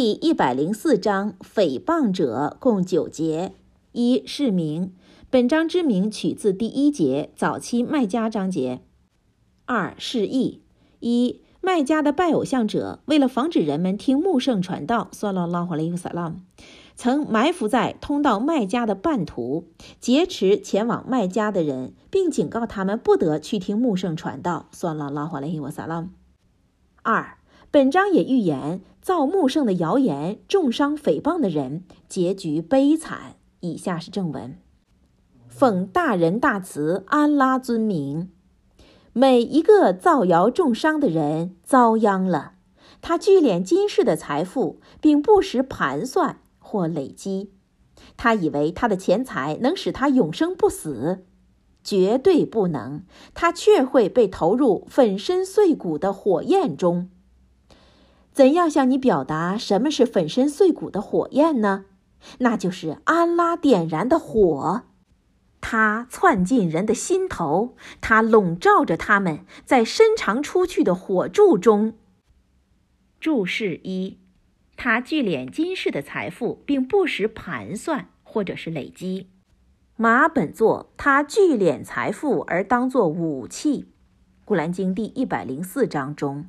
第一百零四章诽谤者共九节。一释名，本章之名取自第一节早期麦加章节。二释义，一麦加的拜偶像者为了防止人们听穆圣传道，娑罗拉华利夫萨拉，曾埋伏在通到麦加的半途，劫持前往麦加的人，并警告他们不得去听穆圣传道，娑罗拉华利夫萨拉。二本章也预言，造木圣的谣言、重伤诽谤的人结局悲惨。以下是正文：奉大仁大慈安拉尊名，每一个造谣重伤的人遭殃了。他聚敛今世的财富，并不时盘算或累积。他以为他的钱财能使他永生不死，绝对不能。他却会被投入粉身碎骨的火焰中。怎样向你表达什么是粉身碎骨的火焰呢？那就是安拉点燃的火，它窜进人的心头，它笼罩着他们，在伸长出去的火柱中。注释一：他聚敛今世的财富，并不时盘算或者是累积。马本作他聚敛财富而当作武器，《古兰经》第一百零四章中。